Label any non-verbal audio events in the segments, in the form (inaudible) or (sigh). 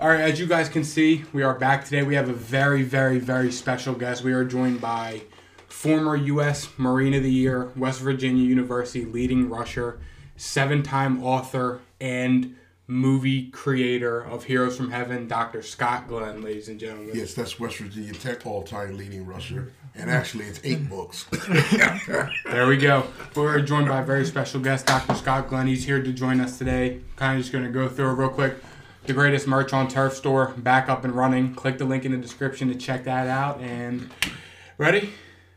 All right, as you guys can see, we are back today. We have a very, very, very special guest. We are joined by former U.S. Marine of the Year, West Virginia University leading rusher, seven time author, and movie creator of Heroes from Heaven, Dr. Scott Glenn, ladies and gentlemen. Yes, that's West Virginia Tech all time leading rusher. And actually, it's eight books. (laughs) there we go. We're joined by a very special guest, Dr. Scott Glenn. He's here to join us today. Kind of just going to go through it real quick. The greatest merch on Turf Store, back up and running. Click the link in the description to check that out. And ready?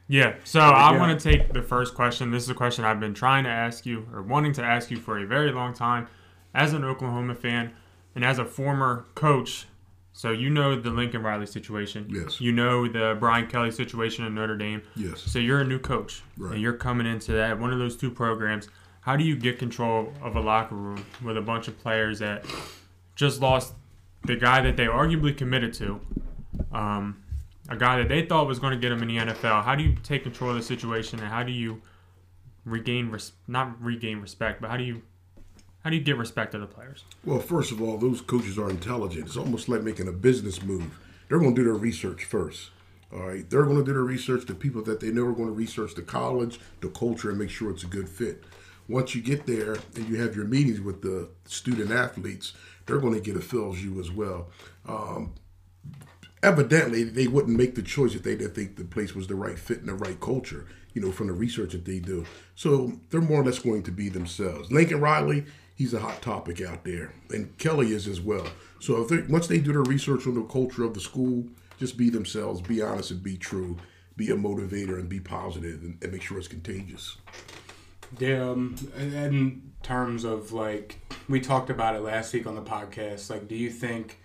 Yeah, so I want to take the first question. This is a question I've been trying to ask you or wanting to ask you for a very long time as an Oklahoma fan and as a former coach, so you know the Lincoln Riley situation. Yes. You know the Brian Kelly situation in Notre Dame. Yes. So you're a new coach. Right. And you're coming into that one of those two programs. How do you get control of a locker room with a bunch of players that just lost the guy that they arguably committed to, um, a guy that they thought was going to get him in the NFL? How do you take control of the situation and how do you regain res- not regain respect, but how do you how do you get respect to the players? Well, first of all, those coaches are intelligent. It's almost like making a business move. They're going to do their research first. All right, they're going to do their research. The people that they know are going to research the college, the culture, and make sure it's a good fit. Once you get there and you have your meetings with the student athletes, they're going to get a as you as well. Um, evidently, they wouldn't make the choice if they didn't think the place was the right fit and the right culture. You know, from the research that they do. So they're more or less going to be themselves. Lincoln Riley, he's a hot topic out there, and Kelly is as well. So if they, once they do their research on the culture of the school, just be themselves, be honest, and be true. Be a motivator and be positive, and, and make sure it's contagious. Yeah, um, in terms of like we talked about it last week on the podcast. Like, do you think,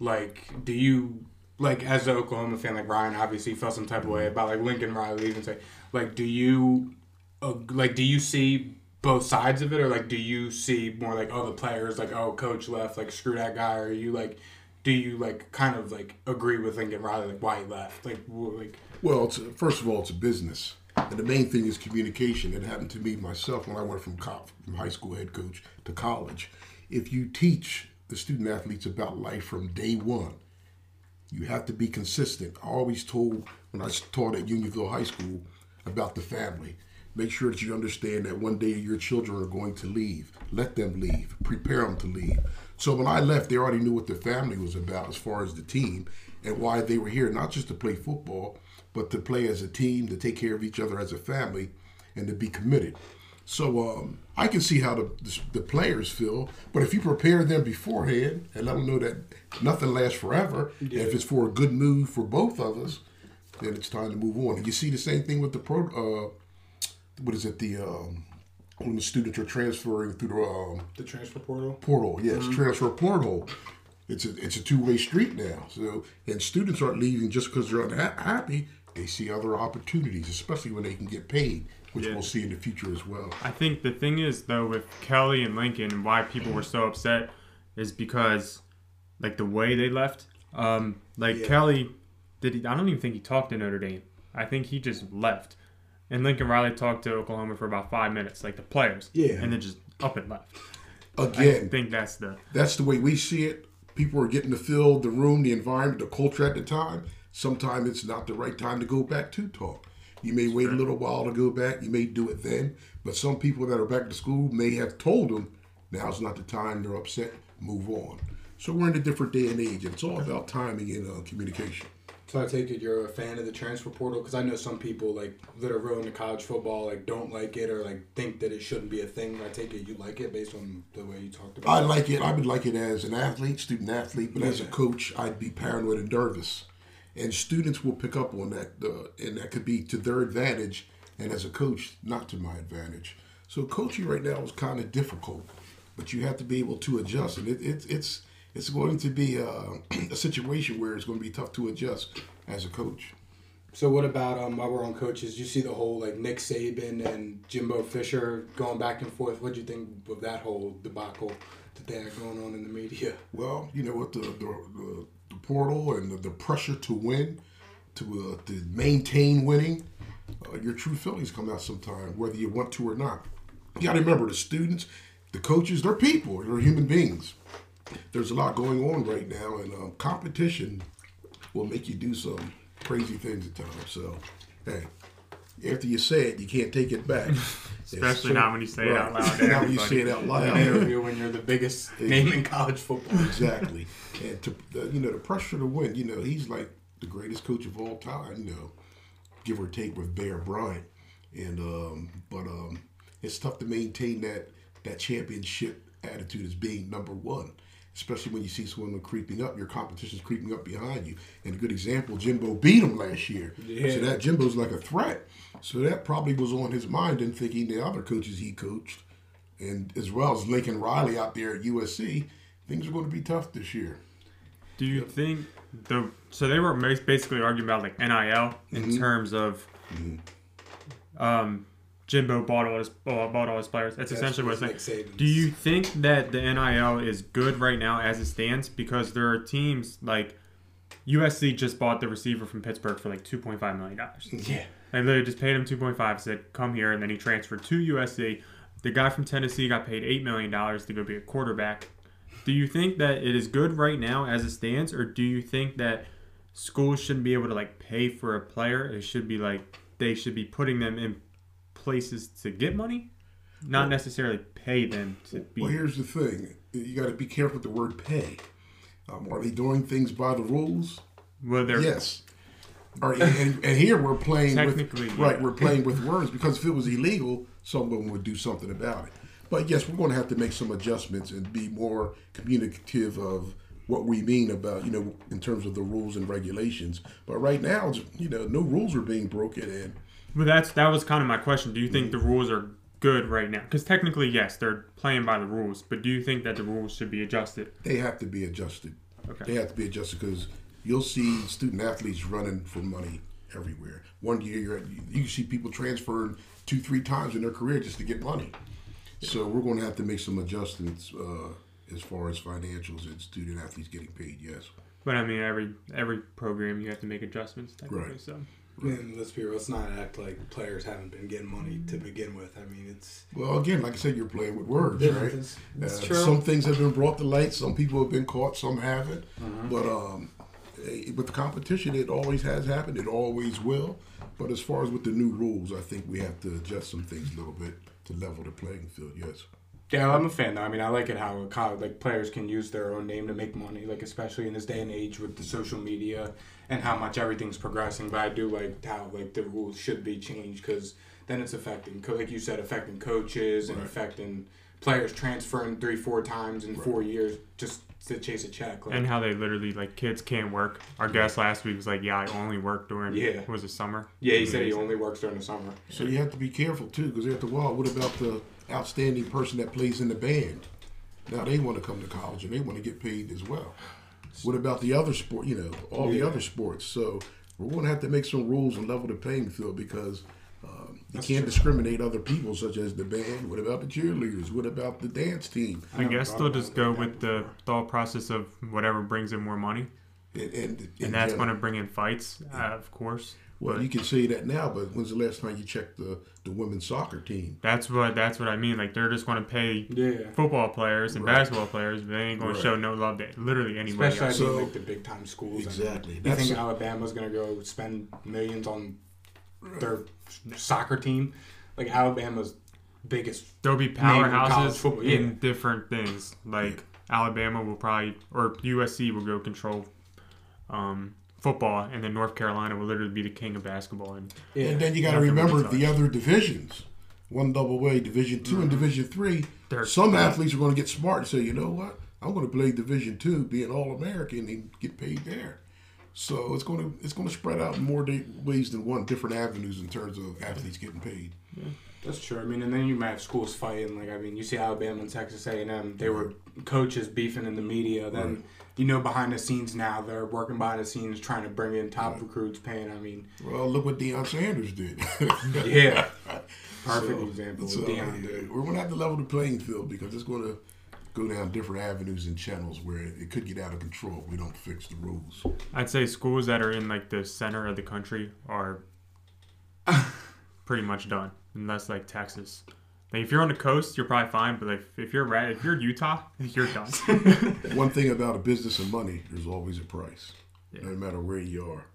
like, do you like as an Oklahoma fan, like Ryan obviously felt some type of way about like Lincoln Riley even say, like, do you, uh, like, do you see both sides of it, or like do you see more like oh the players like oh coach left like screw that guy, or you like do you like kind of like agree with Lincoln Riley like why he left? Like like well it's first of all it's a business and the main thing is communication it happened to me myself when I went from, from high school head coach to college if you teach the student athletes about life from day one you have to be consistent I always told when I taught at Unionville High School about the family Make sure that you understand that one day your children are going to leave. Let them leave. Prepare them to leave. So when I left, they already knew what their family was about as far as the team and why they were here, not just to play football, but to play as a team, to take care of each other as a family, and to be committed. So um, I can see how the, the, the, players feel, but if you prepare them beforehand and let them know that nothing lasts forever, yeah. if it's for a good move for both of us, then it's time to move on. And you see the same thing with the pro, uh, what is it the um, when the students are transferring through the um, the transfer portal portal yes mm-hmm. transfer portal it's a it's a two way street now so and students aren't leaving just because they're unhappy they see other opportunities especially when they can get paid which yeah. we'll see in the future as well I think the thing is though with Kelly and Lincoln and why people were so upset is because like the way they left um, like yeah. Kelly did he, I don't even think he talked to Notre Dame I think he just left and Lincoln Riley talked to Oklahoma for about five minutes, like the players. Yeah. And then just up and left. Again, I think that's the that's the way we see it. People are getting to fill the room, the environment, the culture at the time. Sometimes it's not the right time to go back to talk. You may wait a little while to go back. You may do it then. But some people that are back to school may have told them now's not the time. They're upset. Move on. So we're in a different day and age. And it's all about timing and uh, communication. So I take it you're a fan of the transfer portal because I know some people like that are real into college football like don't like it or like think that it shouldn't be a thing. I take it you like it based on the way you talked about. I it. like it. I would like it as an athlete, student athlete, but yeah. as a coach, I'd be paranoid and nervous, and students will pick up on that, uh, and that could be to their advantage, and as a coach, not to my advantage. So coaching right now is kind of difficult, but you have to be able to adjust, and it, it it's it's going to be a, (clears throat) a, situation where it's going to be tough to adjust as a coach. So what about um, while we're on coaches? You see the whole like Nick Saban and Jimbo Fisher going back and forth. What do you think of that whole debacle that they have going on in the media? Well, you know what the, the, the portal and the, the, pressure to win, to uh, to maintain winning, uh, your true feelings come out sometime, whether you want to or not. You got to remember the students, the coaches, they're people, they're human beings there's a lot going on right now, and um, competition will make you do some crazy things at times. So, hey, after you say it, you can't take it back. (laughs) Especially not when you say it out loud. to (laughs) Not when you say it out An loud. interview when you're the biggest (laughs) name in college football. exactly. And to the, you know the pressure to win. You know he's like the greatest coach of all time. You know, give or take with Bear Bryant. And um, but um, it's tough to maintain that that championship attitude as being number one. Especially when you see someone creeping up, your competition's creeping up behind you. And a good example, Jimbo beat him last year. Yeah. So that Jimbo's like a threat. So that probably was on his mind and thinking the other coaches he coached, and as well as Lincoln Riley out there at USC, things are going to be tough this year. Do you think the so they were basically arguing about like NIL in Mm-hmm. terms of um Jimbo bought all his bought bought all his players. That's, essentially what it's like. Do you think that the NIL is good right now as it stands? Because there are teams like USC just bought the receiver from Pittsburgh for like two point five million dollars. Yeah. They literally just paid him two point five, said come here, and then he transferred to USC. The guy from Tennessee got paid eight million dollars to go be a quarterback. Do you think that it is good right now as it stands, or do you think that schools shouldn't be able to like pay for a player? It should be like they should be putting them in places to get money, not necessarily pay them to be. Well, here's the thing: you got to be careful with the word "pay." Um, are they doing things by the rules? well, they're Yes. Or, and, and, and here we're playing Technically, with yeah. right. We're playing with words because if it was illegal, someone would do something about it. But yes, we're going to have to make some adjustments and be more communicative of what we mean about you know in terms of the rules and regulations. But right now, you know, no rules are being broken, and Well, that's that was kind of my question. Do you think the rules are good right now? Because technically, yes, they're playing by the rules. But do you think that the rules should be adjusted? they have to be adjusted. Okay. They have to be adjusted because you'll see student athletes running for money everywhere. One year, you're at, you see people transferring two, three times in their career just to get money. So we're going to have to make some adjustments uh, as far as financials and student athletes getting paid. Yes. But I mean, every every program you have to make adjustments. Technically, Right. so And let's be real, let's not act like players haven't been getting money to begin with. I mean, it's Well, again, like I said, you're playing with words, Yeah, right? it's- it's Uh, true. Some things have been brought to light. Some people have been caught. Some haven't. Mm-hmm. But um, eh, with the competition, it always has happened. It always will. But as far as with the new rules, I think we have to adjust some things a little bit to level the playing field. Yes. Yeah, I'm a fan. though. I mean, I like it how college, like players can use their own name to make money, like especially in this day and age with the social media and how much everything's progressing. But I do like how like the rules should be changed because then it's affecting, like you said, affecting coaches and Right. affecting players transferring three, four times in four years just to chase a check. Like, and how they literally like kids can't work. Our guest last week was like, "Yeah, I only work during Yeah. was it summer?" yeah, he said he only works during the summer. So you have to be careful too, because after a while, what about the outstanding person that plays in the band? Now they want to come to college and they want to get paid as well. What about the other sport? You know, all the other sports. So we're going to have to make some rules and level the playing field because um, you can't true. discriminate other people, such as the band. What about the cheerleaders? What about the dance team? I never guess they'll just go with the thought process of whatever brings in more money, And, and, and that's going to bring in fights, uh, of course. Well, but you can say that now, but when's the last time you checked the, the women's soccer team? that's what that's what I mean. Like they're just going to pay Yeah. football players and Right. basketball players, but they ain't going Right. to show no love to literally anybody Especially I else. mean, So- like the big time schools. I mean, Exactly. You That's- think Alabama's gonna go spend millions on their soccer team? Like Alabama's biggest. There'll be Name in college powerhouses in yeah. different things. Like Alabama will probably, or USC will go control um, football, and then North Carolina will literally be the king of basketball. And And then you got to remember the other divisions. One double A, Division 2 and Division Three. They're- Some athletes are going to get smart and say, you know what, I'm going to play Division Two, be an All American, and get paid there. So it's going to it's going to spread out more da- ways than one, different avenues in terms of athletes getting paid. That's true. I mean, and then you might have schools fighting. Like I mean, you see Alabama and Texas A and M. They were coaches beefing in the media. Then Right. You know behind the scenes now they're working behind the scenes trying to bring in top recruits, paying. I mean, Well, look what Deion Sanders did. (laughs) yeah, perfect So, example. so, With Deion did. we're going to have to level the playing field because it's going to go down different avenues and channels where it could get out of control if we don't fix the rules. I'd say schools that are in like the center of the country are (laughs) pretty much done, unless like Texas. Like if you're on the coast, you're probably fine. But like if you're ra- if you're Utah, (laughs) you're done. (laughs) One thing about a business and money, there's always a price, Yeah. no matter where you are.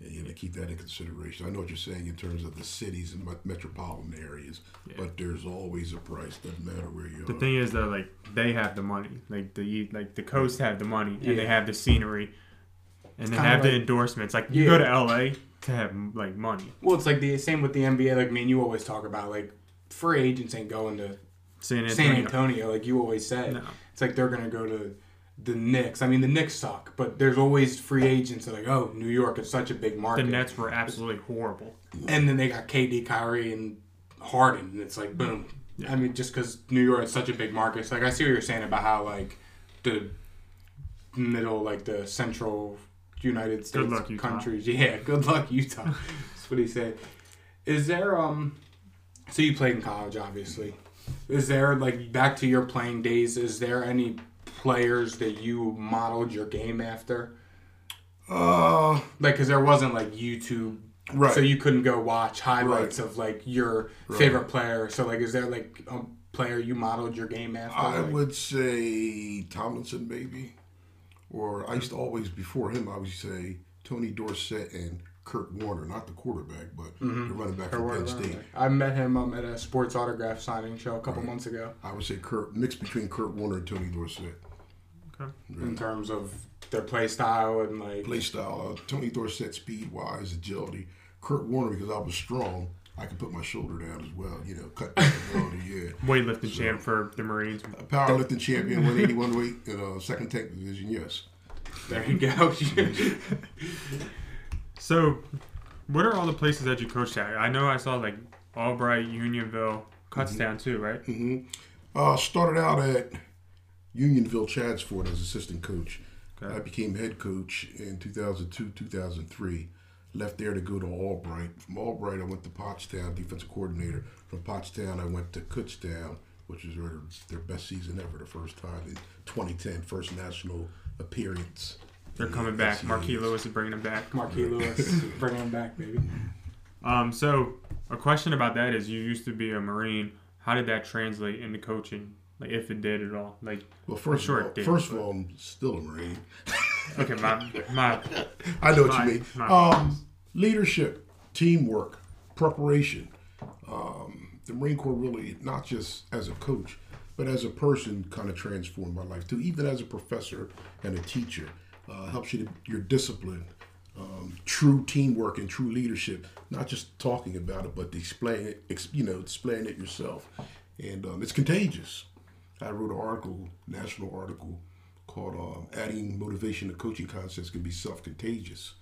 And you got to keep that in consideration. I know what you're saying in terms of the cities and metropolitan areas, Yeah. but there's always a price. Doesn't matter where you The are. The thing is though, like they have the money, like the like the coast have the money, and they have the scenery, and they kinda have the endorsements. Like you Yeah. go to LA to have like money. Well, it's like the same with the NBA. Like me and you always talk about, like free agents ain't going to San Antonio. San Antonio, like you always said. No. It's like they're gonna go to the Knicks. I mean, the Knicks suck, but there's always free agents that are like, oh, New York is such a big market. The. Nets were absolutely horrible. and then they got KD, Kyrie, and Harden, and it's like boom. Yeah. I mean, just because New York is such a big market, it's like I see what you're saying about how like the middle, like the central United States luck, Utah. countries. (laughs) Yeah, good luck, Utah. (laughs) That's what he said. Is there um? So you played in college, obviously. Is there like back to your playing days? Is there any players that you modeled your game after? Uh, Like, because there wasn't like YouTube right. so you couldn't go watch highlights of like your Right. favorite player. So like, is there like a player you modeled your game after? I Like- would say Tomlinson, maybe. Or I used to always, before him, I would say Tony Dorsett and Curt Warner, not the quarterback, but the running back or from whatever. Penn State. I met him um, at a sports autograph signing show a couple Right. months ago. I would say Curt, mixed between Curt Warner and Tony Dorsett. Okay. In terms of their play style and like, Play style, uh, Tony Dorsett, speed wise, agility. Curt Warner, because I was strong, I could put my shoulder down as well, you know, cut down agility, yeah. (laughs) Weightlifting champ for the Marines. A powerlifting champion, 181 weight in a second tech division, yes. there you go. (laughs) So, what are all the places that you coached at? I know I saw like Albright, Unionville, Kutztown too, right? Mm-hmm. Uh, started out at Unionville Chadds Ford as assistant coach. Okay. I became head coach in 2002, 2003. Left there to go to Albright. From Albright, I went to Pottstown, defensive coordinator. From Pottstown, I went to Kutztown, which was their, their best season ever, the first time in 2010, first national appearance. They're coming the back. NCAA. Marquis Lewis is bringing them back. Marquis Lewis, (laughs) bringing them back, baby. Um, so a question about that is, you used to be a Marine. How did that translate into coaching? Like, if it did at all? Like, Well, first Sure of all, did, first but- of all, I'm still a Marine. (laughs) okay, my my (laughs) I know what you mean. Um, leadership, teamwork, preparation. Um, the Marine Corps really, not just as a coach, but as a person, kind of transformed my life too. Even as a professor and a teacher, uh, helps you to your discipline, um, true teamwork, and true leadership. Not just talking about it, but displaying it. You know, displaying it yourself, and um, it's contagious. I wrote an article, national article, called um, "Adding Motivation to Coaching Concepts Can Be Self-Contagious,"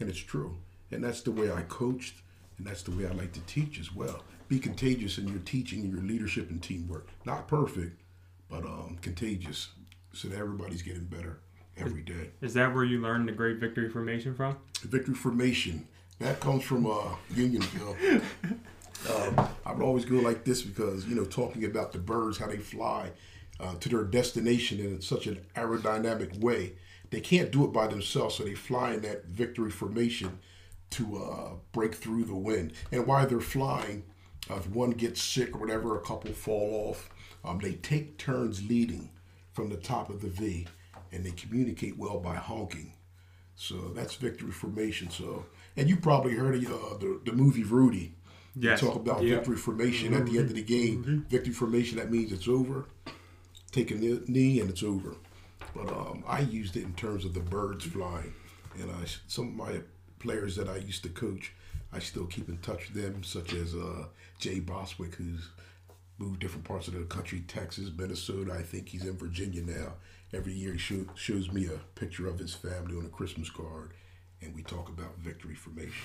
and it's true. And that's the way I coached, and that's the way I like to teach as well. Be contagious in your teaching, your leadership, and teamwork. Not perfect, but um, contagious, so that everybody's getting better every day. is that where you learned the great victory formation from? Victory Formation. That comes from uh, Unionville. (laughs) um, I would always go like this because, you know, talking about the birds, how they fly uh, to their destination in such an aerodynamic way. They can't do it by themselves, so they fly in that victory formation to uh, break through the wind. And while they're flying, uh, if one gets sick or whatever, a couple fall off, um, they take turns leading from the top of the V and they communicate well by honking. So that's victory formation. So, and you probably heard of uh, the the movie Rudy. They Yes. Talk about Yeah. victory formation at the end of the game. Victory formation that means it's over. Take a knee and it's over. But um, I used it in terms of the birds flying, and I some of my players that I used to coach, I still keep in touch with them, such as uh, Jay Boswick, who's moved different parts of the country, Texas, Minnesota. I think he's in Virginia now. Every year he show, shows me a picture of his family on a Christmas card, and we talk about victory formation. (laughs)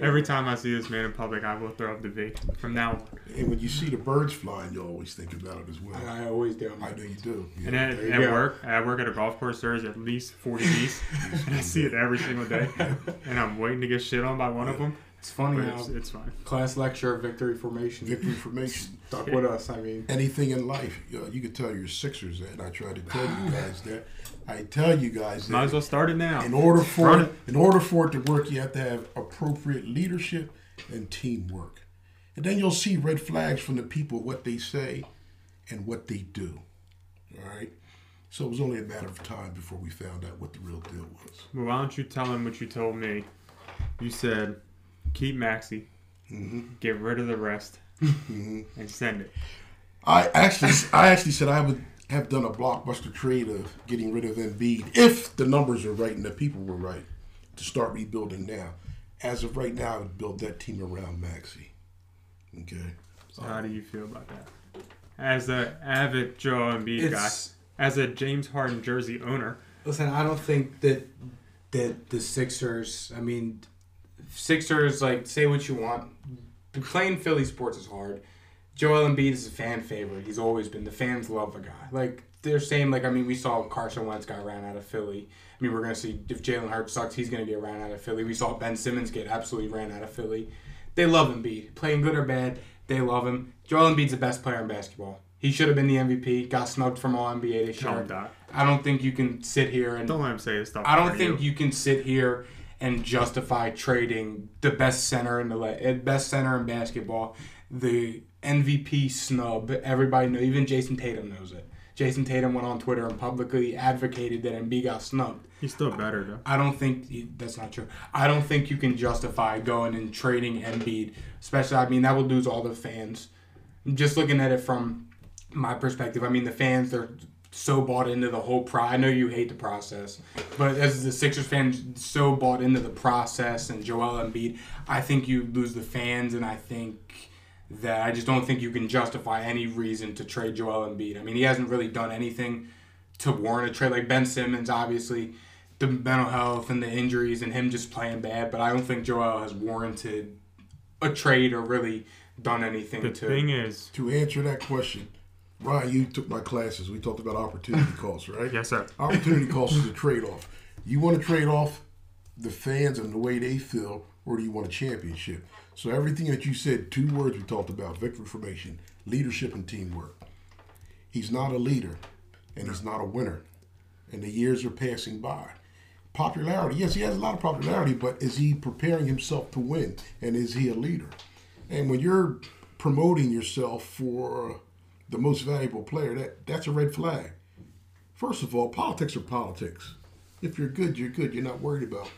Every time I see this man in public, I will throw up the V. From now on. And when you see the birds flying, you always think about it as well. I, I always do. I know you do. Yeah. And at, There you at work, I work at a golf course. There's at least 40 geese, (laughs) and (laughs) I see it every single day. And I'm waiting to get shit on by one of them. It's funny But how it's, it's fine. class lecture victory formation victory formation. (laughs) stuck with us. I mean, Anything in life, you, know, you can tell your Sixers that. And I try to tell you guys that. I tell you guys That Might as well start it now. In order for it, in order for it to work, you have to have appropriate leadership and teamwork. And then you'll see red flags from the people, what they say and what they do. All right? So it was only a matter of time before we found out what the real deal was. Well, why don't you tell him what you told me? You said keep Maxey, mm-hmm. get rid of the rest, mm-hmm. and send it. I actually, I actually said I would have done a blockbuster trade of getting rid of Embiid if the numbers are right and the people were right to start rebuilding now. As of right now, I would build that team around Maxey. Okay. So how do you feel about that? As a avid Joel Embiid guy, as a James Harden jersey owner, listen. I don't think that that the Sixers. I mean, Sixers like say what you want. Playing Philly sports is hard. Joel Embiid is a fan favorite. He's always been. The fans love the guy. Like they're saying, like I mean, we saw Carson Wentz got ran out of Philly. I mean, we're gonna see if Jalen Hurts sucks, he's gonna get ran out of Philly. We saw Ben Simmons get absolutely ran out of Philly. They love Embiid, playing good or bad. They love him. Joel Embiid's the best player in basketball. He should have been the MVP. Got snubbed from All NBA this year. I don't think you can sit here and Don't let him say this stuff. I don't think you can sit here and justify trading the best center in the eh, best center in basketball, the MVP snub. Everybody know, even Jayson Tatum knows it. Jayson Tatum went on Twitter and publicly advocated that Embiid got snubbed. He's still better though. I don't think that's not true. I don't think you can justify going and trading Embiid, especially. I mean, that would lose all the fans. Just looking at it from my perspective, I mean, the fans they're so bought into the whole pro. I know you hate the process, but as the Sixers fan, so bought into the process and Joel Embiid, I think you lose the fans, and I think that I just don't think you can justify any reason to trade Joel Embiid. I mean, he hasn't really done anything to warrant a trade. Like Ben Simmons, obviously, the mental health and the injuries and him just playing bad, but I don't think Joel has warranted a trade or really done anything The to. thing is, To answer that question, Ryan, you took my classes. We talked about opportunity (laughs) costs, right? yes sir. Opportunity costs is a (laughs) trade off. You want to trade off the fans and the way they feel, or do you want a championship? So everything that you said, two words we talked about, victory formation, leadership and teamwork. He's not a leader and he's not a winner. And the years are passing by. Popularity, yes, he has a lot of popularity, but is he preparing himself to win? And is he a leader? And when you're promoting yourself for the most valuable player, that, that's a red flag. First of all, politics are politics. If you're good, you're good. You're not worried about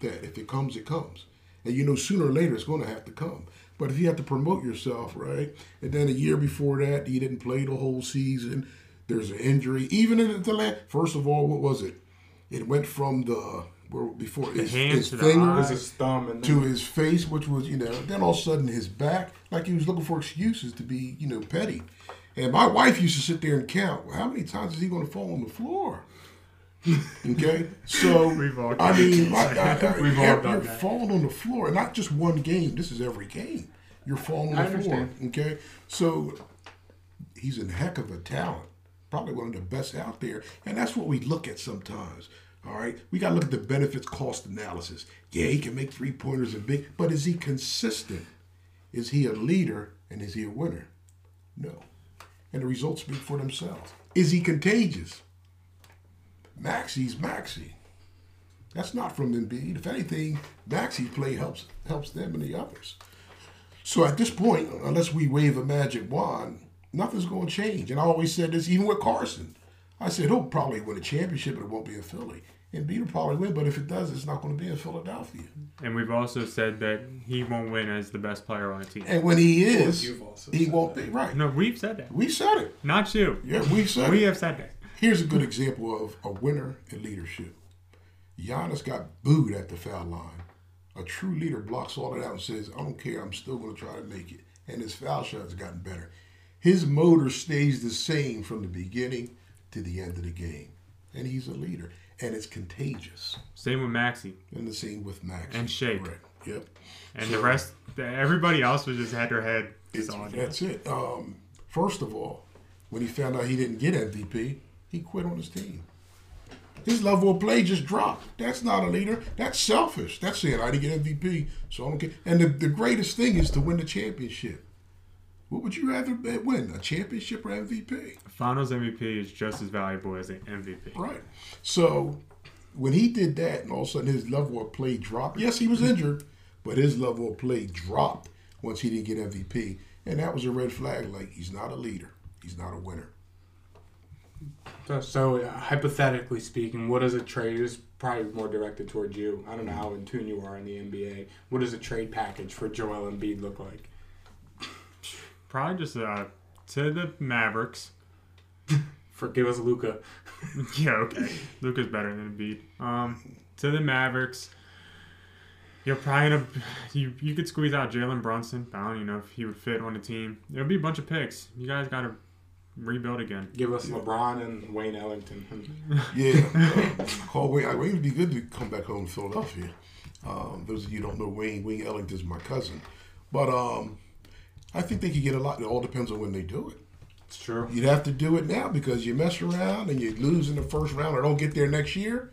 that. If it comes, it comes. And you know sooner or later it's going to have to come. But if you have to promote yourself, right? And then a year before that, you didn't play the whole season. There's an injury. Even in the last, first of all, what was it? It went from the before his, hand his to the finger his thumb and to his face, which was, you know, then all of a sudden his back, like he was looking for excuses to be, you know, petty. And my wife used to sit there and count, well, how many times is he going to fall on the floor? (laughs) okay, so I mean, my, I, I, We've all (laughs) you're, done that. falling on the floor, and not just one game. This is every game. You're falling on I the floor. Okay, so he's a heck of a talent, probably one of the best out there, and that's what we look at sometimes. All right, we got to look at the benefits cost analysis. Yeah, he can make three pointers and big, but is he consistent? Is he a leader and is he a winner? No, and the results speak for themselves. Is he contagious? Maxey's Maxey. That's not from Embiid. If anything, Maxey's play helps helps them and the others. So at this point, unless we wave a magic wand, nothing's going to change. And I always said this, even with Carson. I said he'll probably win a championship, but it won't be in Philly. And Embiid will probably win, but if it does, it's not going to be in Philadelphia. And we've also said that he won't win as the best player on the team. And when he is, he won't be right. No, we've said that. We said it. Not you. Yeah, we said We it. have said that. Here's a good example of a winner in leadership. Giannis got booed at the foul line. A true leader blocks all of that and says, I don't care, I'm still going to try to make it. And his foul shot has gotten better. His motor stays the same from the beginning to the end of the game. And he's a leader. And it's contagious. Same with Maxey. And the same with Max. And Shake. Correct. Yep. And the rest, everybody else was just had their head It's, just on it. that's it. Um, first of all, when he found out he didn't get MVP, he quit on his team. His level of play just dropped. That's not a leader. That's selfish. That's saying I didn't get MVP, so I don't care. And the, the greatest thing is to win the championship. What would you rather be- win, a championship or MVP? Finals MVP is just as valuable as an MVP. Right. So when he did that, and all of a sudden his level of play dropped. Yes, he was injured, but his level of play dropped once he didn't get MVP, and that was a red flag. Like he's not a leader, he's not a winner. So, so uh, hypothetically speaking, what does a trade is probably more directed towards you? I don't know how in tune you are in the NBA. What does a trade package for Joel Embiid look like? Probably just uh, to the Mavericks. (laughs) Forgive us Luka. (laughs) yeah, okay. Luka's better than Embiid. Um, to the Mavericks. You're probably gonna you you could squeeze out Jalen Brunson. I don't even know if he would fit on the team. It'll be a bunch of picks. You guys gotta rebuild again. Give us LeBron and Wayne Ellington. (laughs) Yeah, uh, call Wayne. Wayne would be good to come back home to Philadelphia. Um, those of you who don't know Wayne, Wayne Ellington's my cousin, but um, I think they could get a lot. It all depends on when they do it. It's true. You'd have to do it now because you mess around and you lose in the first round or don't get there next year.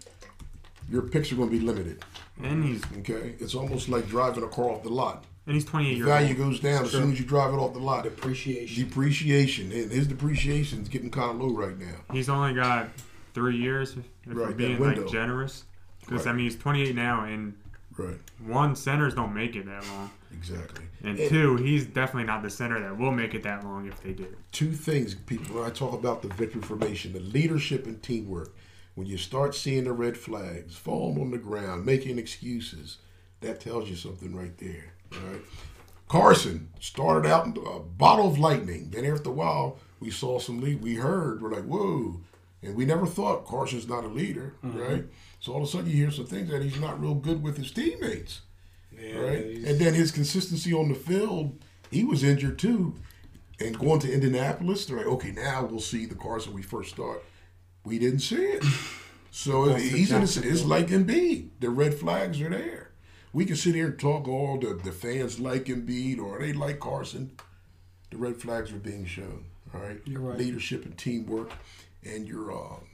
Your picks are going to be limited. And he's Okay, it's almost like driving a car off the lot. and he's 28 The years value old. goes down as soon as you drive it off the lot. Depreciation. Depreciation and his depreciation is getting kind of low right now. He's only got three years if Right, we're being like generous. Because Right. I mean he's 28 now, and Right, one centers don't make it that long, exactly. and And- two he's definitely not the center that will make it that long if they do. two things, people. When I talk about the victory formation, the leadership and teamwork. When you start seeing the red flags falling on the ground, making excuses, that tells you something right there. All right. Carson started out a bottle of lightning. Then after a while, we saw some lead. We heard. We're like, whoa. And we never thought Carson's not a leader, mm-hmm. right? So all of a sudden you hear some things that he's not real good with his teammates Yeah, right? he's- And then his consistency on the field, he was injured too. And going to Indianapolis, they're like, okay, now we'll see the Carson we first thought. We didn't see it. So That's he's in a, it's like Embiid. The red flags are there. We can sit here and talk all the, the fans like Embiid or they like Carson. The red flags are being shown. All right, You're right. leadership and teamwork, and your um,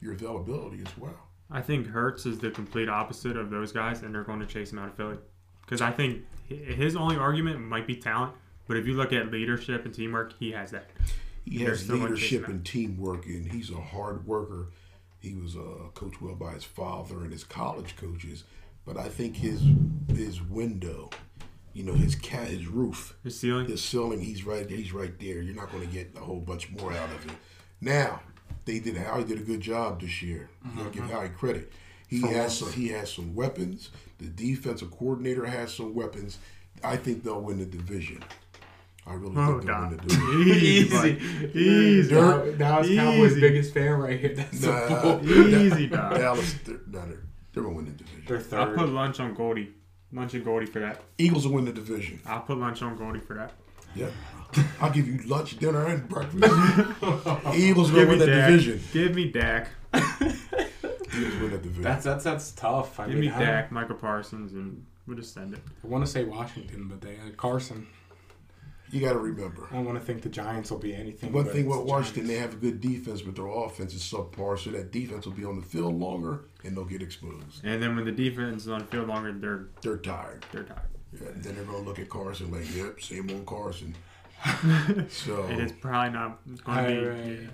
your availability as well. I think Hurts is the complete opposite of those guys, and they're going to chase him out of Philly. Because I think his only argument might be talent, but if you look at leadership and teamwork, he has that. He has still gonna chase leadership and teamwork, and he's a hard worker. He was uh, coached well by his father and his college coaches, but I think his his window, you know, his cat, his roof, His ceiling, his ceiling, he's right, he's right there. You're not going to get a whole bunch more out of it. Now, they did Howie did a good job this year. You gotta give mm-hmm. Howie credit. He has some, he has some weapons. The defensive coordinator has some weapons. I think they'll win the division. I really Oh, think they'll God. win the division. (laughs) easy, Easy. easy, Now, now it's Cowboys' biggest fan right here. That's Nah, a bull. easy, dog. Dallas, they're, no, they're, they're gonna win the division. They're I'll put lunch on Goldie. Lunch and Goldie for that. Eagles will win the division. I'll put lunch on Goldie for that. Yeah, I'll give you lunch, dinner, and breakfast. (laughs) Eagles gonna Give win me that Dak. division. Give me Dak. (laughs) Eagles win that division. That's that's that's tough. I Give mean, me I, Dak, Micah Parsons, and we'll just send it. I want to say Washington, but they had Carson. you got to remember. I don't want to think the Giants will be anything. One but thing it's with the Washington, they have a good defense, but their offense is subpar, so that defense will be on the field longer and they'll get exposed. And then when the defense is on the field longer, they're They're tired. they're tired. Yeah, then they're gonna look at Carson like, yep, same old Carson. (laughs) so And it's probably not going to be. right.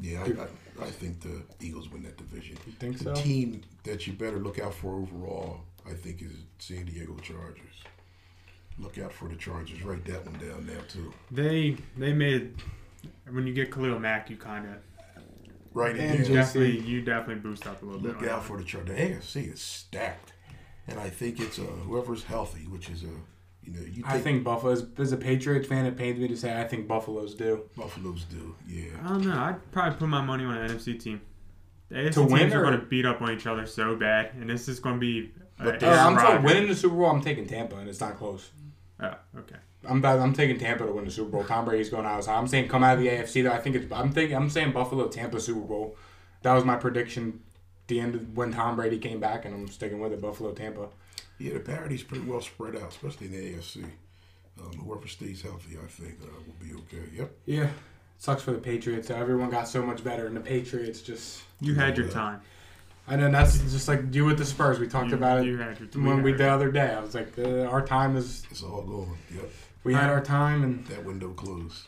yeah, I, I, I think the Eagles win that division. You think The so? team that you better look out for overall, I think, is San Diego Chargers. Look out for the Chargers. Write that one down now too. They they made when you get Khalil Mack, you kind of Right And there. just- definitely you definitely boost up a little Look bit. on out that. for the Chargers. The AFC is stacked, and I think it's uh, whoever's healthy, which is a you know you I think Buffalo's as a Patriots fan, it pains me to say I think Buffalo's do. Buffalo's do. Yeah. I don't know. I'd probably put my money on an NFC team. The AFC To win teams are or- going to beat up on each other so bad, and this is going to be. But Uh, Aaron I'm talking Rodgers. winning the Super Bowl. I'm taking Tampa, and it's not close. Oh, okay. I'm I'm taking Tampa to win the Super Bowl. Tom Brady's going out. So I'm saying come out of the AFC. Though I think it's I'm thinking I'm saying Buffalo Tampa Super Bowl. That was my prediction. The end of when Tom Brady came back, and I'm sticking with it. Buffalo Tampa. Yeah, the parity's pretty well spread out, especially in the AFC. Um, whoever stays healthy, I think, uh, will be okay. Yep. Yeah, sucks for the Patriots. Everyone got so much better, and the Patriots just. You had your Yeah. time. I know that's just like you with the Spurs. We talked you, about You it had your when we had the other day. I was like, uh, our time is. It's all gone. Yep. We had our time, and That window closed.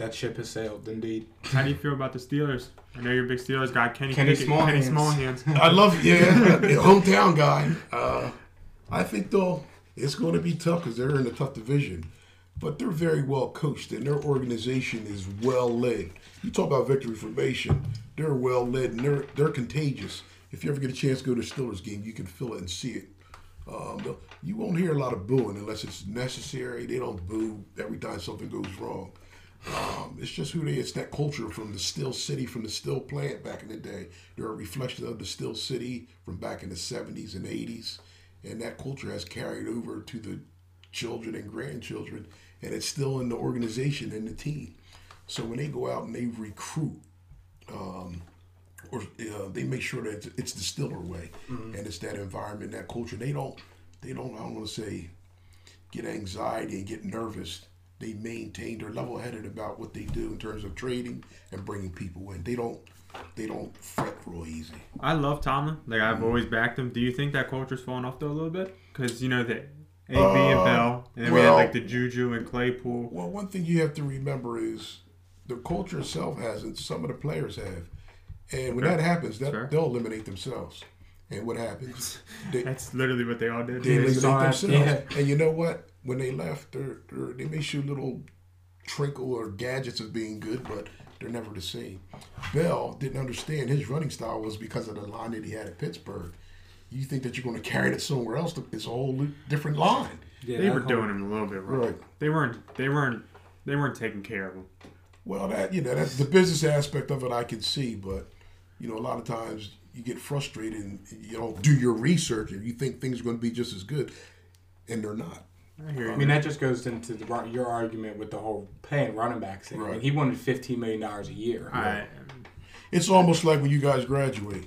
That ship has sailed. Indeed. How do you feel about the Steelers? I know you're a big Steelers guy. Kenny, Kenny Pickett, Smallhands. Kenny Smallhands. (laughs) I love yeah, the hometown guy. Uh, I think they'll It's going to be tough because they're in a tough division, but they're very well coached and their organization is well led. You talk about victory formation; they're well led and they're they're contagious. If you ever get a chance to go to a Steelers game, you can feel it and see it. Um, you won't hear a lot of booing unless it's necessary. They don't boo every time something goes wrong. Um, it's just who they. It's that culture from the Steel City, from the Still plant back in the day. They're a reflection of the Steel City from back in the '70s and '80s, and that culture has carried over to the children and grandchildren, and it's still in the organization and the team. So when they go out and they recruit, um, or uh, they make sure that it's, it's the Steeler way, mm-hmm. and it's that environment, that culture. They don't, they don't. I don't want to say get anxiety and get nervous. They maintain. They're level-headed about what they do in terms of trading and bringing people in. They don't. They don't fret real easy. I love Tomlin. Like I've mm-hmm. always backed him. Do you think that culture's falling off though a little bit? Because you know that AB uh, and Bell, and then well, we had like the Juju and Claypool. Well, one thing you have to remember is the culture itself hasn't. Some of the players have and when okay. that happens, that sure. they'll eliminate themselves. And what happens? (laughs) They, That's literally what they all did. They eliminate themselves. Yeah. And you know what? When they left, they're, they're, they may show little trinkle or gadgets of being good, but they're never the same. Bell didn't understand his running style was because of the line that he had at Pittsburgh. You think that you're going to carry it somewhere else? It's a whole different line. Yeah, they were doing him a little bit wrong. Right. They weren't. They weren't. They weren't taking care of him. Well, that you know, that's the business aspect of it. I can see, but you know, a lot of times you get frustrated and you don't do your research and you think things are going to be just as good, and they're not. I, I mean, that just goes into the, your argument with the whole paying running backs thing. Right. I mean, he wanted fifteen million dollars a year. Right. It's almost like when you guys graduate,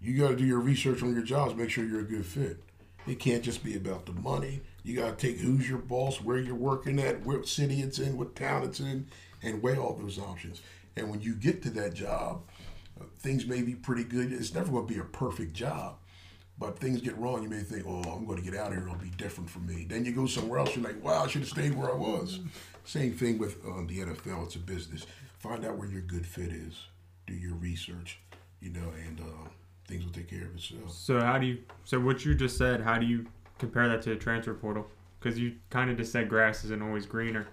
you got to do your research on your jobs, make sure you're a good fit. It can't just be about the money. You got to take who's your boss, where you're working at, what city it's in, what town it's in, and weigh all those options. And when you get to that job, uh, things may be pretty good. It's never going to be a perfect job. But things get wrong, you may think, oh, I'm going to get out of here. It'll be different for me. Then you go somewhere else, you're like, wow, I should have stayed where I was. Same thing with um, the NFL. It's a business. Find out where your good fit is. Do your research, you know, and uh, things will take care of itself. So how do you? So what you just said, how do you compare that to the transfer portal? Because you kind of just said grass isn't always greener.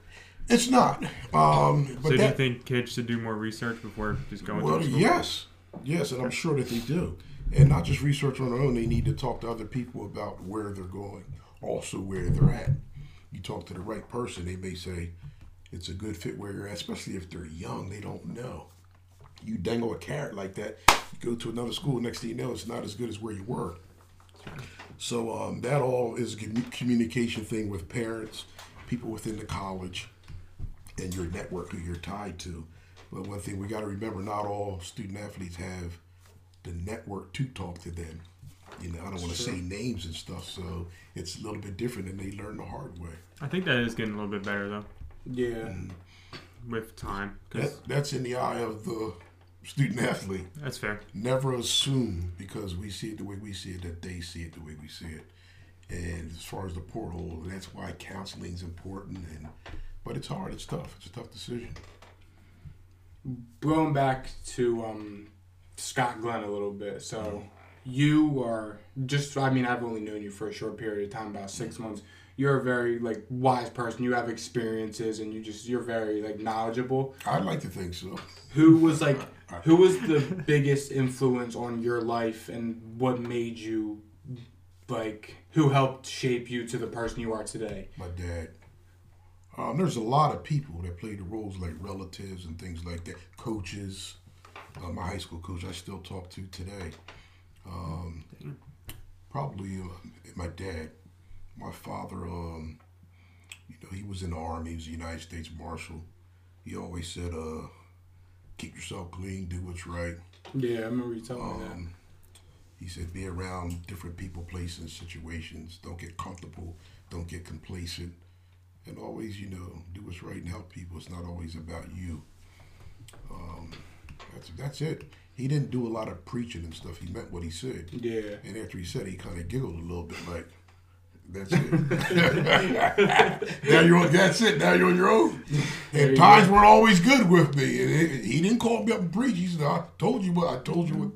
It's not. Um, so do that, you think kids should do more research before just going? Well, yes, yes, and I'm sure that they do, and not just research on their own. They need to talk to other people about where they're going, also where they're at. You talk to the right person, they may say it's a good fit where you're at, especially if they're young. They don't know. You dangle a carrot like that, you go to another school. Next thing you know, it's not as good as where you were. So um, that all is a communication thing with parents, people within the college and your network who you're tied to. But one thing we got to remember: not all student athletes have the network to talk to them. You know, I don't want to sure. say names and stuff, so it's a little bit different, and they learn the hard way. I think that is getting a little bit better though. Yeah. Mm. With time, that, that's in the eye of the student athlete. That's fair. Never assume because we see it the way we see it that they see it the way we see it. And as far as the portal, that's why counseling is important and but it's hard. It's tough. It's a tough decision. Going back to um, Scott Glenn a little bit. So you are just. I mean, I've only known you for a short period of time, about six months. You're a very like wise person. You have experiences, and you just you're very like knowledgeable. I'd like to think so. Who was like? (laughs) who was the biggest influence on your life, and what made you like? Who helped shape you to the person you are today? My dad. Um, there's a lot of people that play the roles like relatives and things like that. Coaches, uh, my high school coach, I still talk to today. Um, probably uh, my dad. My father, um, you know, he was in the army. He was a United States Marshal. He always said, uh, "Keep yourself clean, do what's right." Yeah, I remember you telling me that. Um, he said, "Be around different people, places, situations. Don't get comfortable. Don't get complacent." and always, you know, do what's right and help people. It's not always about you. Um, that's that's it. He didn't do a lot of preaching and stuff. He meant what he said. Yeah. And after he said, it, he kind of giggled a little bit, like, "That's it. (laughs) now you're on. That's it. Now you're on your own." And times go. weren't always good with me. And it, he didn't call me up and preach. He said, "I told you what I told you. What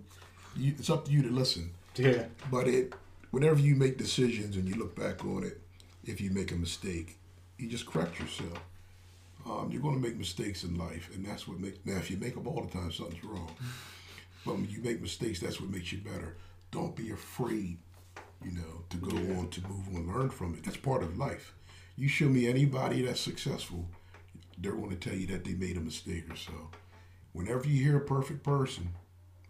you, it's up to you to listen." Yeah. But it, whenever you make decisions and you look back on it, if you make a mistake. You just correct yourself. Um, you're going to make mistakes in life, and that's what makes. Now, if you make them all the time, something's wrong. (laughs) But when you make mistakes, that's what makes you better. Don't be afraid, you know, to go Yeah. on, to move on, learn from it. That's part of life. You show me anybody that's successful, they're going to tell you that they made a mistake or so. Whenever you hear a perfect person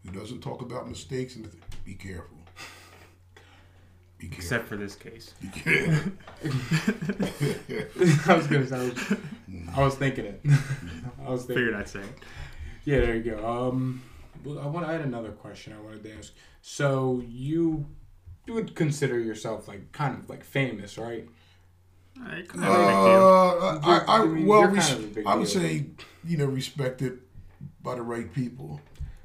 who doesn't talk about mistakes, and be careful. Be careful. Except for this case. Be careful. (laughs) I was gonna say. I was, thinking it. (laughs) I was thinking. Figured I'd say it. Yeah, there you go. Um, well, I want. I had another question I wanted to ask. So you, you would consider yourself like kind of like famous, right? Alright, Uh, not a. I, I, I mean, well, res- kind of I would deal. say, you know, respected by the right people.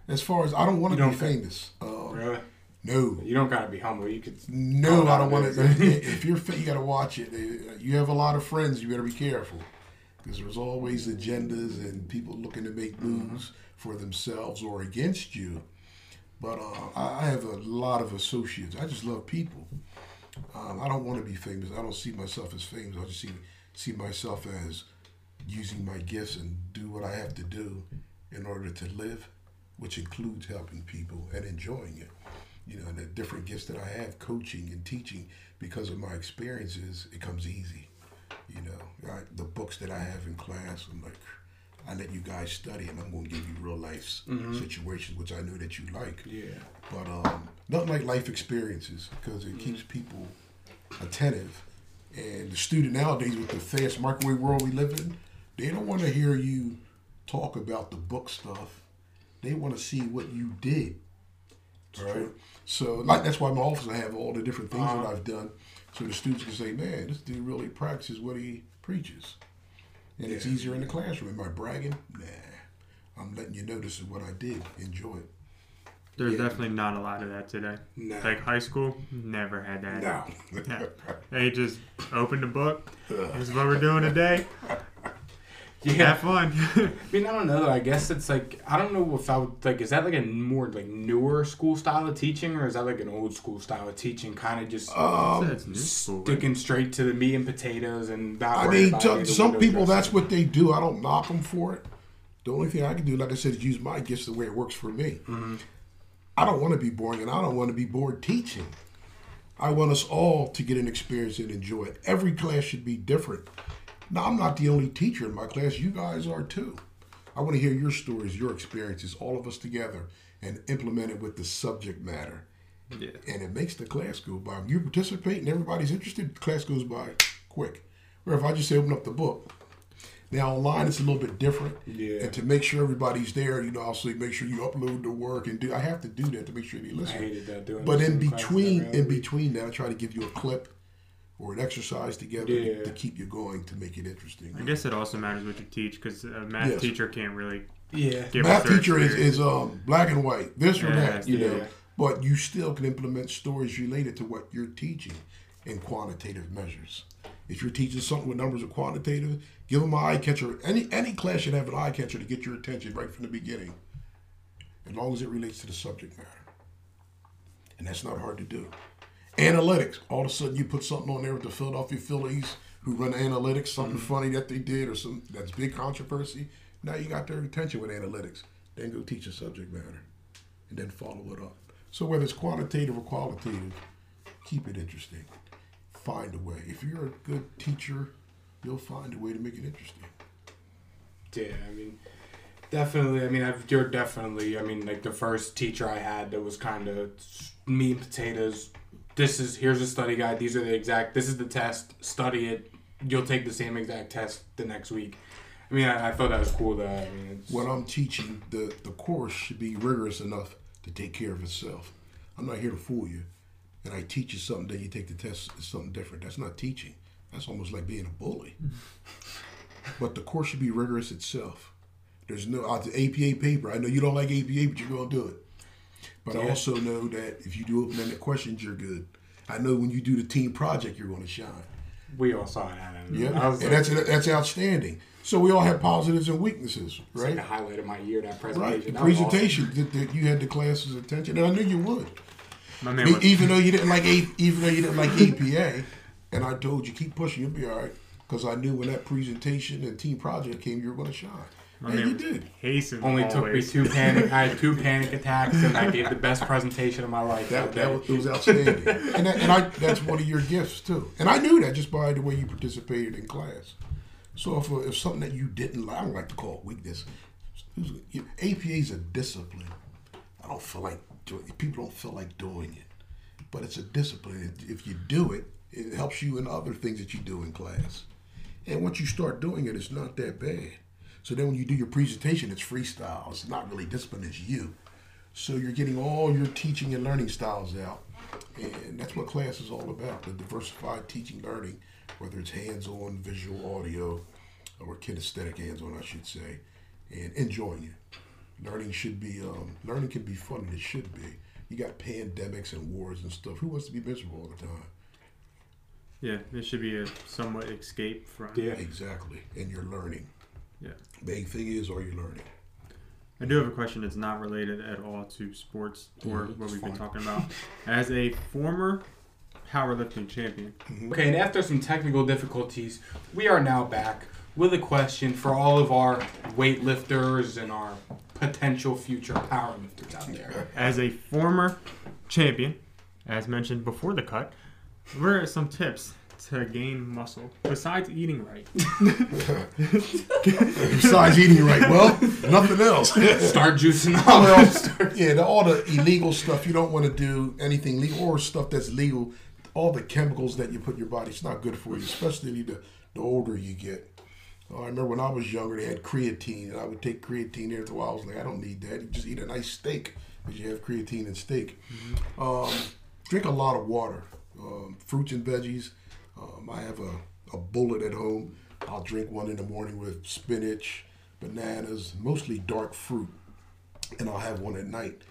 As far as I don't want to be don't think- famous. Uh, Really? no, You don't gotta be humble. You could. no, I don't want to. this. if you're, fa- you got to watch it. Uh, You have a lot of friends. You better be careful because there's always agendas and people looking to make Mm-hmm. moves for themselves or against you. But uh, I I have a lot of associates. I just love people. Um, I don't want to be famous. I don't see myself as famous. I just see see myself as using my gifts and do what I have to do in order to live, which includes helping people and enjoying it. You know, and the different gifts that I have, coaching and teaching, because of my experiences, it comes easy. You know, I, the books that I have in class, I'm like, I let you guys study, and I'm going to give you real life mm-hmm. situations, which I know that you like. Yeah. But um, nothing like life experiences because it mm-hmm. keeps people attentive. And the student nowadays, with the fast microwave world we live in, they don't want to hear you talk about the book stuff. They want to see what you did. Right. So, like that's why in my office I have all the different things that uh-huh. I've done, so the students can say, "Man, this dude really practices what he preaches," and it's easier in the classroom. Am I bragging? Nah. I'm letting you know this is what I did. Enjoy it. There's Yeah. definitely not a lot of that today. No. Like high school, never had that. No. Yeah. (laughs) They just opened a book. This is what we're doing today. (laughs) Yeah. Have fun. (laughs) I mean, I don't know. Though. I guess it's like I don't know if I would like. Is that like a more like newer school style of teaching, or is that like an old school style of teaching? Kind of just Um, It's new right? sticking straight to the meat and potatoes and not. I mean, about to, any of the some window people, that's what they do. I don't knock them for it. The only thing I can do, like I said, is use my gifts the way it works for me. I don't want to be boring, and I don't want to be bored teaching. I want us all to get an experience and enjoy it. Every class should be different. Now, I'm not the only teacher in my class. You guys are too. I want to hear your stories, your experiences, all of us together, and implement it with the subject matter. Yeah. And it makes the class go by. You participate and everybody's interested, the class goes by quick. Where if I just say open up the book. Now online it's a little bit different. Yeah. And to make sure everybody's there, you know, I'll make sure you upload the work and do I have to do that to make sure they listen. I hated that doing. But in between in between that I try to give you a clip or an exercise together Yeah. to, to keep you going to make it interesting. I guess it also matters what you teach because a math Yes. teacher can't really Yeah. give Math us teacher is, is um, black and white, this or that, you know. But you still can implement stories related to what you're teaching in quantitative measures. If you're teaching something with numbers or quantitative, give them an eye catcher. Any any class should have an eye catcher to get your attention right from the beginning, as long as it relates to the subject matter. And that's not hard to do. Analytics. All of a sudden, you put something on there with the Philadelphia Phillies who run analytics, something mm-hmm. funny that they did or some that's big controversy. Now you got their attention with analytics. Then go teach a subject matter, and then follow it up. So whether it's quantitative or qualitative, keep it interesting. Find a way. If you're a good teacher, you'll find a way to make it interesting. Yeah, I mean, definitely. I mean, I've, you're definitely. I mean, like the first teacher I had that was kind of meat and potatoes. This is here's a study guide. These are the exact. This is the test. Study it. You'll take the same exact test the next week. I mean, I, I thought that was cool. That I mean, it's, When I'm teaching, the, the course should be rigorous enough to take care of itself. I'm not here to fool you. And I teach you something, then you take the test, it's something different. That's not teaching. That's almost like being a bully. (laughs) but the course should be rigorous itself. There's no uh, the APA paper. I know you don't like APA, but you're going to do it. But I also know that if you do open-ended questions, you're good. I know when you do the team project, you're going to shine. we all saw that. And Yeah, and like, that's that's outstanding. So we all have positives and weaknesses, right? like the highlight of my year. That Right. presentation. The That was awesome. presentation that, that you had the class's attention, and I knew you would. My man was, even though you didn't like A, even though you didn't like APA, (laughs) And I told you, keep pushing, you'll be all right. Because I knew when that presentation and team project came, you were going to shine. I and you mean, did. hasten Only took me two panic. I had two (laughs) panic attacks, and I gave the best presentation of my life. That, That, that was, it was outstanding. and that, and I, that's one of your gifts, too. And I knew that just by the way you participated in class. So if, uh, if something that you didn't like, I don't like to call it weakness. APA is a discipline. I don't feel like doing People don't feel like doing it. But it's a discipline. If you do it, it helps you in other things that you do in class. And once you start doing it, it's not that bad. So then when you do your presentation, it's freestyle. It's not really discipline, it's you. So you're getting all your teaching and learning styles out. And that's what class is all about the diversified teaching learning, whether it's hands on, visual, audio, or kinesthetic hands on, I should say, and enjoying it. Learning should be, um, learning can be fun, and it should be. You got pandemics and wars and stuff. Who wants to be miserable all the time? Yeah, it should be a somewhat escape from. Yeah. Exactly. And you're learning. Yeah. Big thing is, are you learning? I do have a question that's not related at all to sports or what we've been talking about. (laughs) As a former powerlifting champion, Okay, and after some technical difficulties, we are now back with a question for all of our weightlifters and our potential future powerlifters out there. (laughs) as a former champion, as mentioned before the cut, what are some tips to gain muscle besides eating right? (laughs) Besides eating right, well, nothing else. Start juicing up. well, yeah, the, all the illegal stuff you don't want to do anything legal or stuff that's legal. All the chemicals that you put in your body, it's not good for you, especially the, the older you get. I remember when I was younger, they had creatine, and I would take creatine every while. I was like, I don't need that. You just eat a nice steak because you have creatine and steak. Um, drink a lot of water, um, fruits and veggies. Um, I have a, a bullet at home. I'll drink one in the morning with spinach, bananas, mostly dark fruit, and I'll have one at night.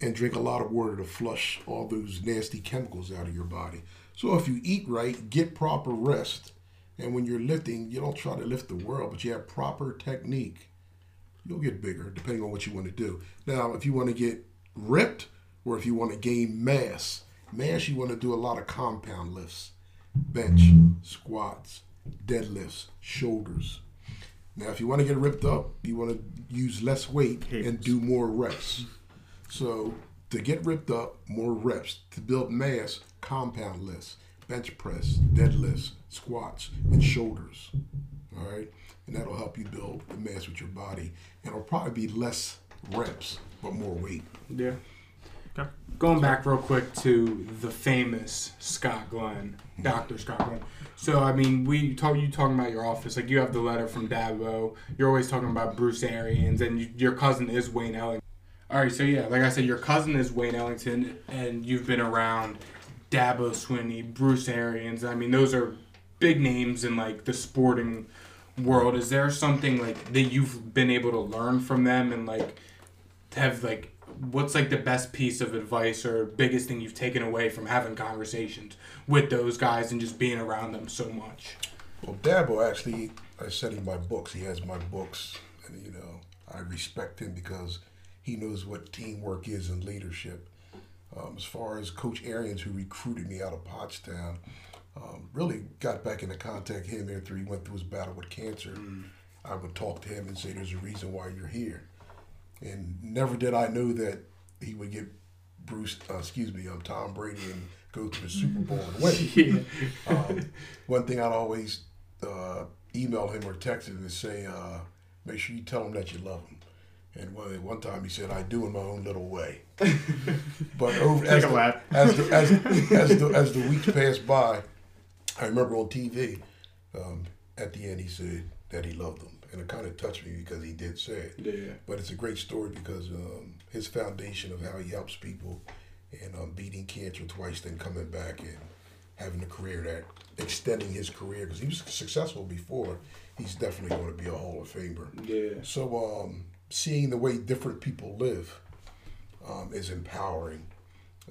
And drink a lot of water to flush all those nasty chemicals out of your body. So if you eat right, get proper rest, and when you're lifting, you don't try to lift the world, but you have proper technique. You'll get bigger depending on what you want to do. Now, if you want to get ripped or if you want to gain mass, mass you want to do a lot of compound lifts, bench, squats, deadlifts, shoulders. Now, if you want to get ripped up, you want to use less weight and do more reps. So to get ripped up, more reps. To build mass, compound lifts, bench press, deadlifts, squats, and shoulders. All right, and that'll help you build the mass with your body. And it'll probably be less reps, but more weight. Yeah. Okay. Going back real quick to the famous Scott Glenn, Dr. Scott Glenn. So I mean, we talk you talking about your office, like you have the letter from Dabo. You're always talking about Bruce Arians, and you, your cousin is Wayne Ellington. All right, so yeah, like I said, your cousin is Wayne Ellington, and you've been around Dabo Swinney, Bruce Arians. I mean, those are big names in like the sporting world. Is there something like that you've been able to learn from them, and like have like what's like the best piece of advice or biggest thing you've taken away from having conversations with those guys and just being around them so much? Well, Dabo actually, I said in my books, he has my books, and you know, I respect him because he knows what teamwork is and leadership. Um, as far as Coach Arians, who recruited me out of Pottstown, um, really got back into contact with him after he went through his battle with cancer. I would talk to him and say, "There's a reason why you're here," and never did I know that he would get Bruce, uh, excuse me, um, Tom Brady and go to the Super Bowl and win. (laughs) Yeah. Um, one thing I'd always uh, email him or text him and say, uh, make sure you tell him that you love him. And one, one time he said, I do in my own little way. (laughs) but over, as, the, as, the, as, (laughs) as, the, as the weeks passed by, I remember on TV, um, at the end he said that he loved them. And it kind of touched me because he did say it. Yeah. But it's a great story because um, his foundation of how he helps people and um, beating cancer twice, then coming back and having a career that extending his career because he was successful before. He's definitely going to be a Hall of Famer. Yeah. So um, seeing the way different people live um, is empowering.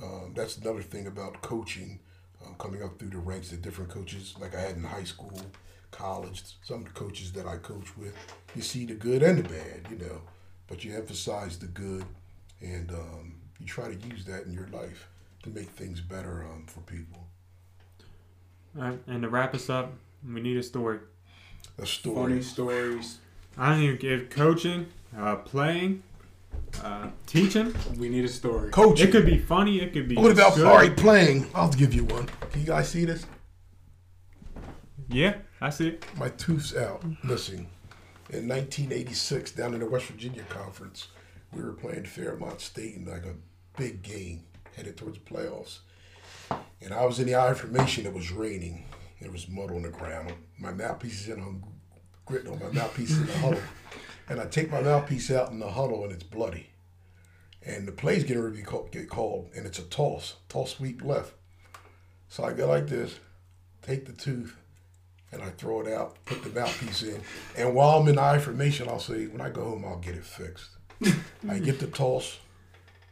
Um, that's another thing about coaching, um, coming up through the ranks of different coaches like I had in high school, college. Some of the coaches that I coach with, you see the good and the bad, you know, but you emphasize the good and um, you try to use that in your life to make things better um, for people. Uh, and to wrap us up, we need a story. A story. Funny stories. I don't even give coaching, uh, playing, uh, teaching. We need a story. Coach. It could be funny. It could be. What about good. all right playing? I'll give you one. Can you guys see this? Yeah, I see it. My tooth's out, missing. In 1986, down in the West Virginia Conference, we were playing Fairmont State in like a big game headed towards the playoffs. And I was in the I formation. It was raining. There was mud on the ground. My mouthpiece is in on grit on my mouthpiece in the huddle. And I take my mouthpiece out in the huddle and it's bloody. And the play's getting ready to get called, and it's a toss, toss sweep left. So I go like this, take the tooth, and I throw it out, put the mouthpiece in. And while I'm in I formation, I'll say, when I go home, I'll get it fixed. I get the toss,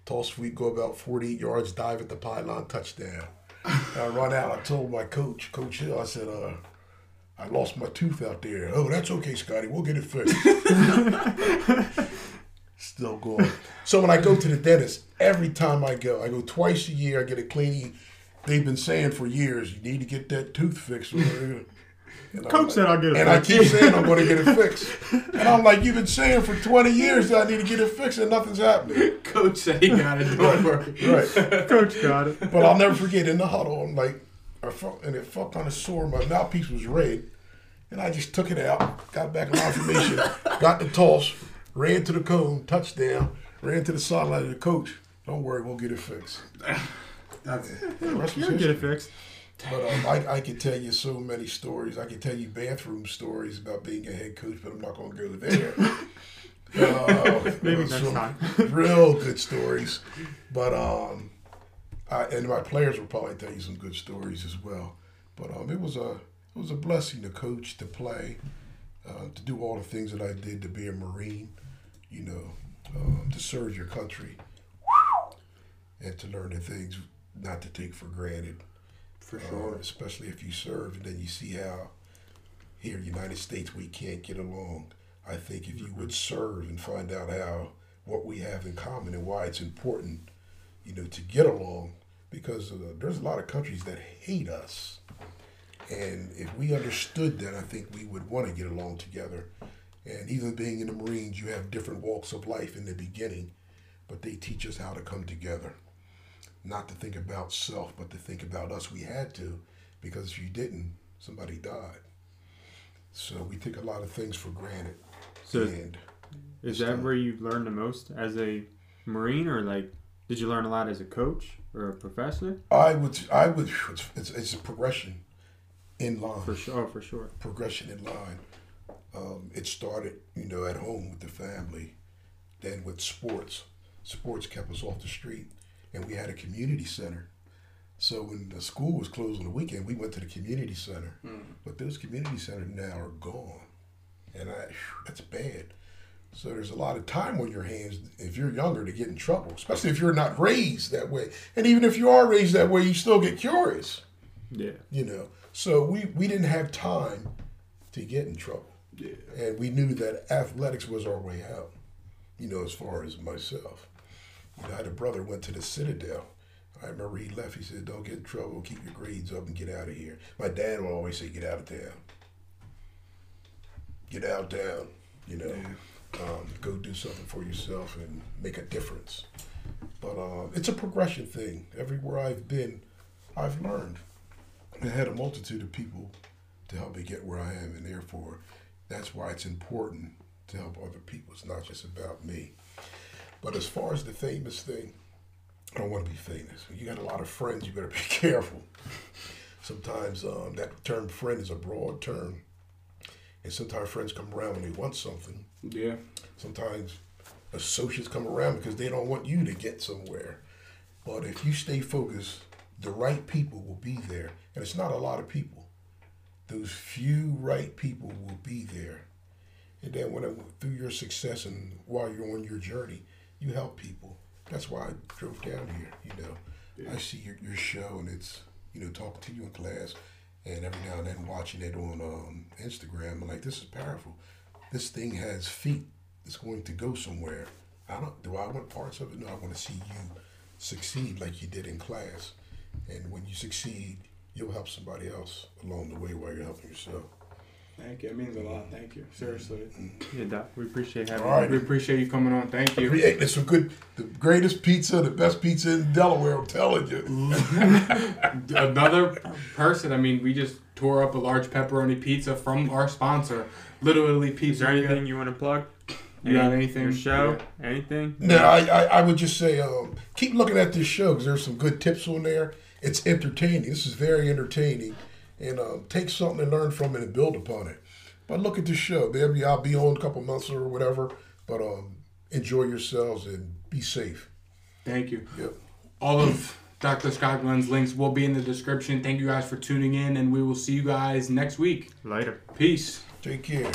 toss sweep, go about 48 yards, dive at the pylon, touchdown. And I run out. I told my coach, Coach Hill, I said, uh, I lost my tooth out there. Oh, that's okay, Scotty. We'll get it fixed. (laughs) Still going. So when I go to the dentist, every time I go, I go twice a year. I get a cleaning. They've been saying for years, you need to get that tooth fixed. (laughs) And Coach like- said I'll get it. and I keep saying I'm going to get it (laughs) fixed. And I'm like, you've been saying for 20 years that I need to get it fixed, and nothing's happening. Coach said he got it. Don't worry. Right. Coach got it. But I'll never forget in the huddle, I'm like, I felt, and it felt kind of sore. My mouthpiece was red. And I just took it out, got back in formation, (laughs) got the toss, ran to the cone, touchdown, ran to the sideline of the coach. Don't worry, we'll get it fixed. (laughs) That's The rest was You'll get it fixed. But um, I, I could tell you so many stories. I could tell you bathroom stories about being a head coach, but I'm not going to go there. (laughs) Uh, Maybe uh, next time. (laughs) real good stories. But um, I, and my players will probably tell you some good stories as well. But um, it was a it was a blessing to coach, to play, uh, to do all the things that I did, to be a Marine, you know, um, to serve your country, and to learn the things not to take for granted. For Uh, especially if you serve, and then you see how here in the United States we can't get along. I think if you would serve and find out how what we have in common and why it's important, you know, to get along, because uh, there's a lot of countries that hate us, and if we understood that, I think we would want to get along together. And even being in the Marines, you have different walks of life in the beginning, but they teach us how to come together not to think about self, but to think about us. We had to, because if you didn't, somebody died. So we take a lot of things for granted. So and is that where you learned the most as a Marine, or like did you learn a lot as a coach or a professor? I would, I would, it's, it's, it's a progression in line. For sure, oh, for sure. progression in line. Um, it started, you know, at home with the family, then with sports. Sports kept us off the street, and we had a community center. So when the school was closed on the weekend, we went to the community center. Hmm. But those community centers now are gone, and I, that's bad. So there's a lot of time on your hands if you're younger to get in trouble, especially if you're not raised that way. And even if you are raised that way, you still get curious Yeah. you know. So we, we didn't have time to get in trouble. Yeah. And we knew that athletics was our way out, you know, as far as myself. You know, I had a brother went to the Citadel. I remember he left. He said, "Don't get in trouble. Keep your grades up and get out of here." My dad would always say, "Get out of town. Get out of town. You know, um, go do something for yourself and make a difference." But um, it's a progression thing. Everywhere I've been, I've learned. I had a multitude of people to help me get where I am, and therefore, that's why it's important to help other people. It's not just about me. But as far as the famous thing, I don't want to be famous. You got a lot of friends, you better be (laughs) careful. Sometimes um, that term friend is a broad term. And sometimes friends come around when they want something. Yeah. Sometimes associates come around because they don't want you to get somewhere. But if you stay focused, the right people will be there. And it's not a lot of people. Those few right people will be there. And then when through your success and while you're on your journey, you help people. That's why I drove down here, you know. I see your, your show and it's, you know, talking to you in class and every now and then watching it on um, Instagram. I'm like, this is powerful. This thing has feet. It's going to go somewhere. I don't. Do I want parts of it? No. I want to see you succeed like you did in class. And when you succeed, you'll help somebody else along the way while you're helping yourself. Thank you. It means a lot. Thank you. Seriously. Yeah, Doc, we appreciate having All right. We appreciate you coming on. Thank you. Creating some good, the greatest pizza, the best pizza in Delaware. I'm telling you. (laughs) Another person. I mean, we just tore up a large pepperoni pizza from our sponsor, literally you. pizza. Is there anything you want to plug? You got anything? Your show? Anything? No, I, I, I would just say um, keep looking at this show because there's some good tips on there. It's entertaining. This is very entertaining, and um, take something and learn from it and build upon it. But look at this show. Maybe I'll be on a couple months or whatever. But um, enjoy yourselves and be safe. Thank you. Yep. All of Dr. Scott Glenn's links will be in the description. Thank you guys for tuning in, and we will see you guys next week. Later. Peace. Take care.